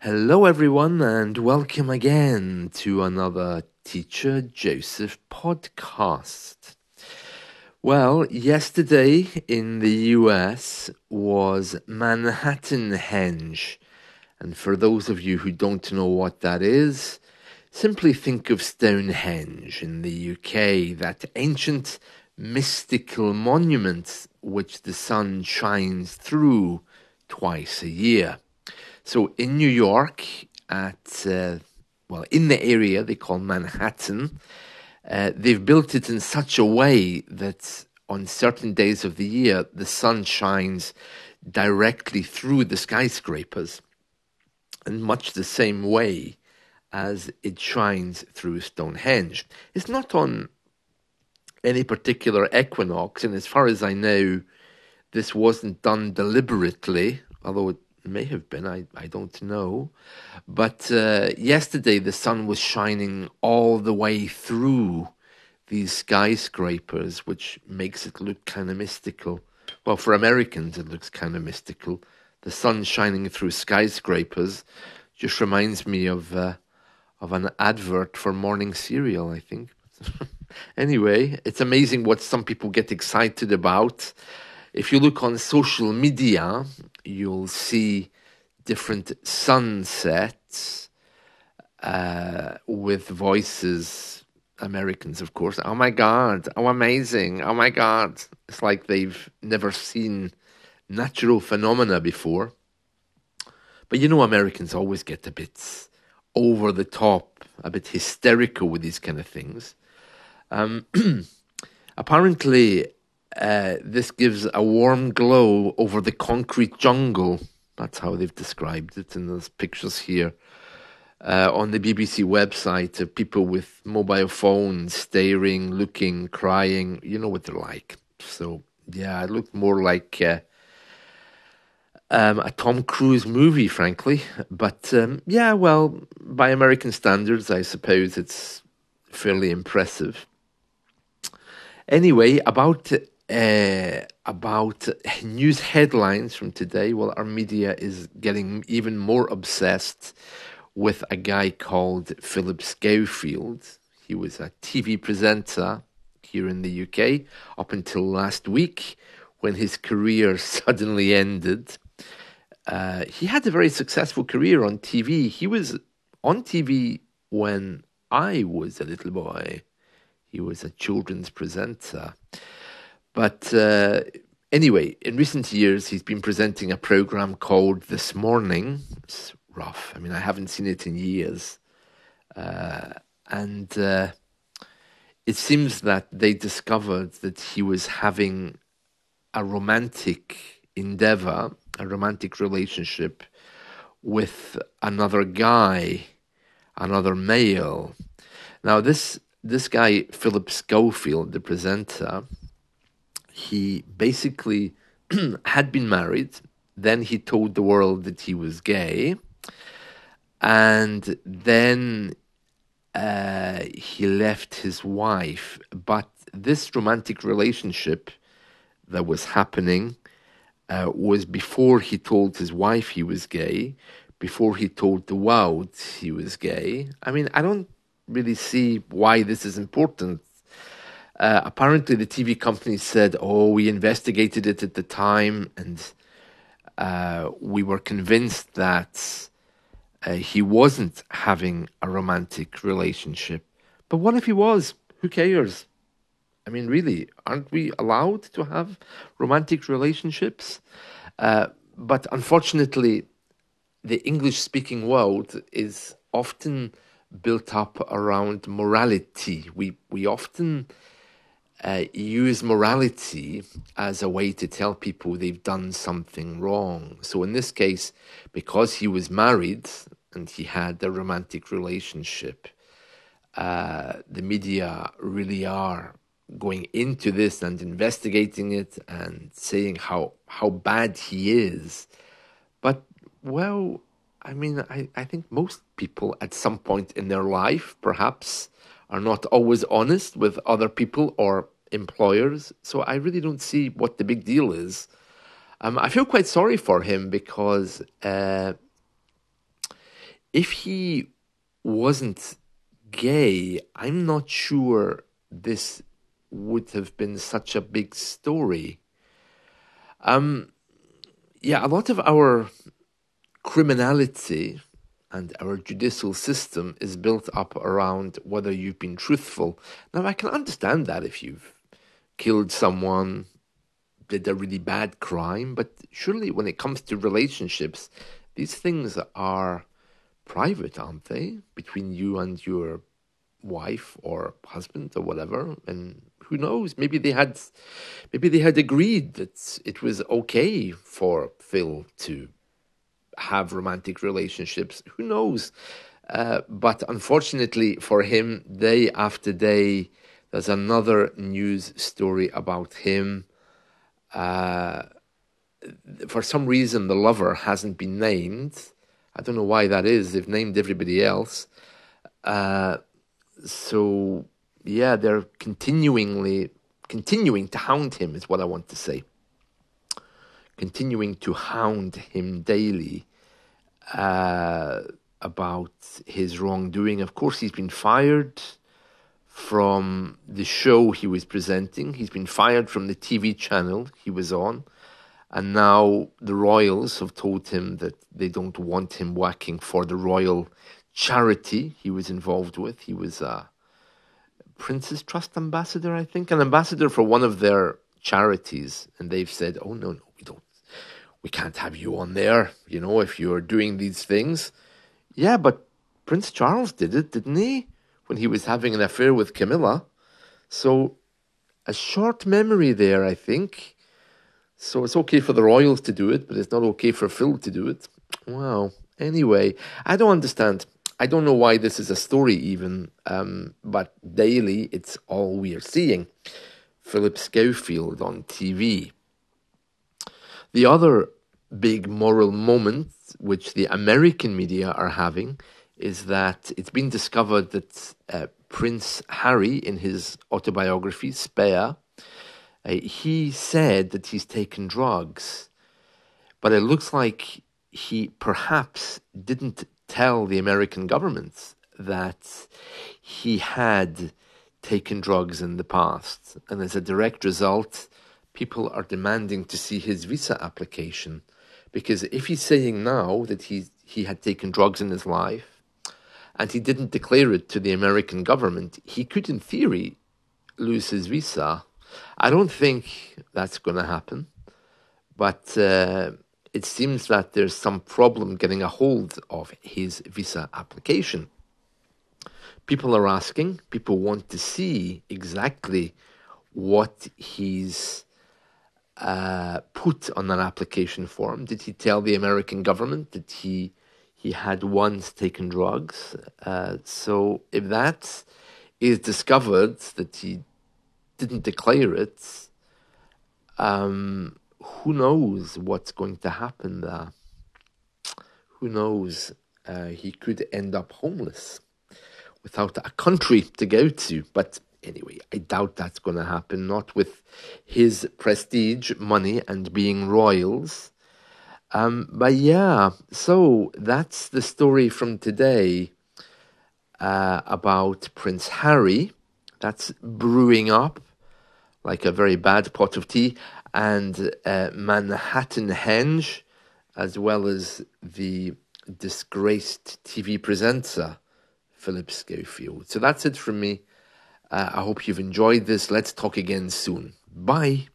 Hello, everyone, and welcome again to another Teacher Joseph podcast. Well, yesterday in the US was Manhattanhenge. and for those of you who don't know what that is, simply think of Stonehenge in the UK, that ancient mystical monument which the sun shines through twice a year. So in New York, at uh, well, in the area they call Manhattan, uh, they've built it in such a way that on certain days of the year the sun shines directly through the skyscrapers, in much the same way as it shines through Stonehenge. It's not on any particular equinox, and as far as I know, this wasn't done deliberately, although it may have been, I, I don't know. But uh, yesterday the sun was shining all the way through these skyscrapers, which makes it look kind of mystical. Well, for Americans, it looks kind of mystical. The sun shining through skyscrapers just reminds me of uh, of an advert for morning cereal, I think. anyway, it's amazing what some people get excited about. If you look on social media, you'll see different sunsets uh, with voices. Americans, of course. Oh my God! Oh, amazing! Oh my God! It's like they've never seen natural phenomena before. But you know, Americans always get a bit over the top, a bit hysterical with these kind of things. Um, apparently, uh, this gives a warm glow over the concrete jungle. That's how they've described it in those pictures here. Uh, on the BBC website, of people with mobile phones staring, looking, crying. You know what they're like. So, yeah, it looked more like uh, um, a Tom Cruise movie, frankly. But um, yeah, well, by American standards, I suppose it's fairly impressive. Anyway, about uh, about news headlines from today. Well, our media is getting even more obsessed with a guy called Philip Schofield. He was a TV presenter here in the UK up until last week when his career suddenly ended. Uh, he had a very successful career on TV. He was on TV when I was a little boy. He was a children's presenter. But uh, anyway, in recent years, he's been presenting a program called This Morning. It's rough. I mean, I haven't seen it in years. Uh, and uh, it seems that they discovered that he was having a romantic endeavor, a romantic relationship with another guy, another male. Now, this this guy, Philip Schofield, the presenter, he basically had been married. Then he told the world that he was gay. And then uh, he left his wife. But this romantic relationship that was happening uh, was before he told his wife he was gay, before he told the world he was gay. I mean, I don't really see why this is important uh, apparently, the TV company said, "Oh, we investigated it at the time, and uh, we were convinced that uh, he wasn't having a romantic relationship." But what if he was? Who cares? I mean, really, aren't we allowed to have romantic relationships? Uh, but unfortunately, the English-speaking world is often built up around morality. We we often uh, use morality as a way to tell people they've done something wrong. So in this case, because he was married and he had a romantic relationship, uh, the media really are going into this and investigating it and saying how how bad he is. But well, I mean, I, I think most people at some point in their life, perhaps, are not always honest with other people or employers. So I really don't see what the big deal is. Um, I feel quite sorry for him because uh, if he wasn't gay, I'm not sure this would have been such a big story. Um, yeah, a lot of our criminality and our judicial system is built up around whether you've been truthful. Now, I can understand that if you've killed someone, did a really bad crime, but surely when it comes to relationships, these things are private, aren't they? Between you and your wife or husband or whatever, and who knows? Maybe they had, maybe they had agreed that it was okay for Phil to have romantic relationships. Who knows? Uh, but unfortunately for him, day after day, there's another news story about him. Uh, for some reason, the lover hasn't been named. I don't know why that is. They've named everybody else. Uh, so yeah, they're continuingly continuing to hound him is what I want to say. Continuing to hound him daily uh, about his wrongdoing. Of course, he's been fired from the show he was presenting. He's been fired from the TV channel he was on. And now the royals have told him that they don't want him working for the royal charity he was involved with. He was a Prince's Trust ambassador, I think, an ambassador for one of their charities. And they've said, oh, no, no, we can't have you on there, you know, if you're doing these things. Yeah, but Prince Charles did it, didn't he? When he was having an affair with Camilla. So a short memory there, I think. So it's okay for the royals to do it, but it's not okay for Phil to do it. Wow. Anyway, I don't understand. I don't know why this is a story even, um, but daily it's all we are seeing. Philip Schofield on TV. The other big moral moment which the American media are having is that it's been discovered that uh, Prince Harry, in his autobiography, Spare, uh, he said that he's taken drugs, but it looks like he perhaps didn't tell the American government that he had taken drugs in the past. And as a direct result, people are demanding to see his visa application. Because if he's saying now that he, he had taken drugs in his life and he didn't declare it to the American government, he could, in theory, lose his visa. I don't think that's going to happen. But uh, it seems that there's some problem getting a hold of his visa application. People are asking, people want to see exactly what he's uh, put on an application form. Did he tell the American government that he he had once taken drugs? Uh, so if that is discovered that he didn't declare it, um, who knows what's going to happen there? Who knows? Uh, he could end up homeless without a country to go to. But anyway, I doubt that's going to happen. Not with his prestige, money, and being royals. Um, but yeah, so that's the story from today uh, about Prince Harry. That's brewing up like a very bad pot of tea and uh, Manhattanhenge, as well as the disgraced TV presenter Philip Schofield. So that's it from me. Uh, I hope you've enjoyed this. Let's talk again soon. Bye.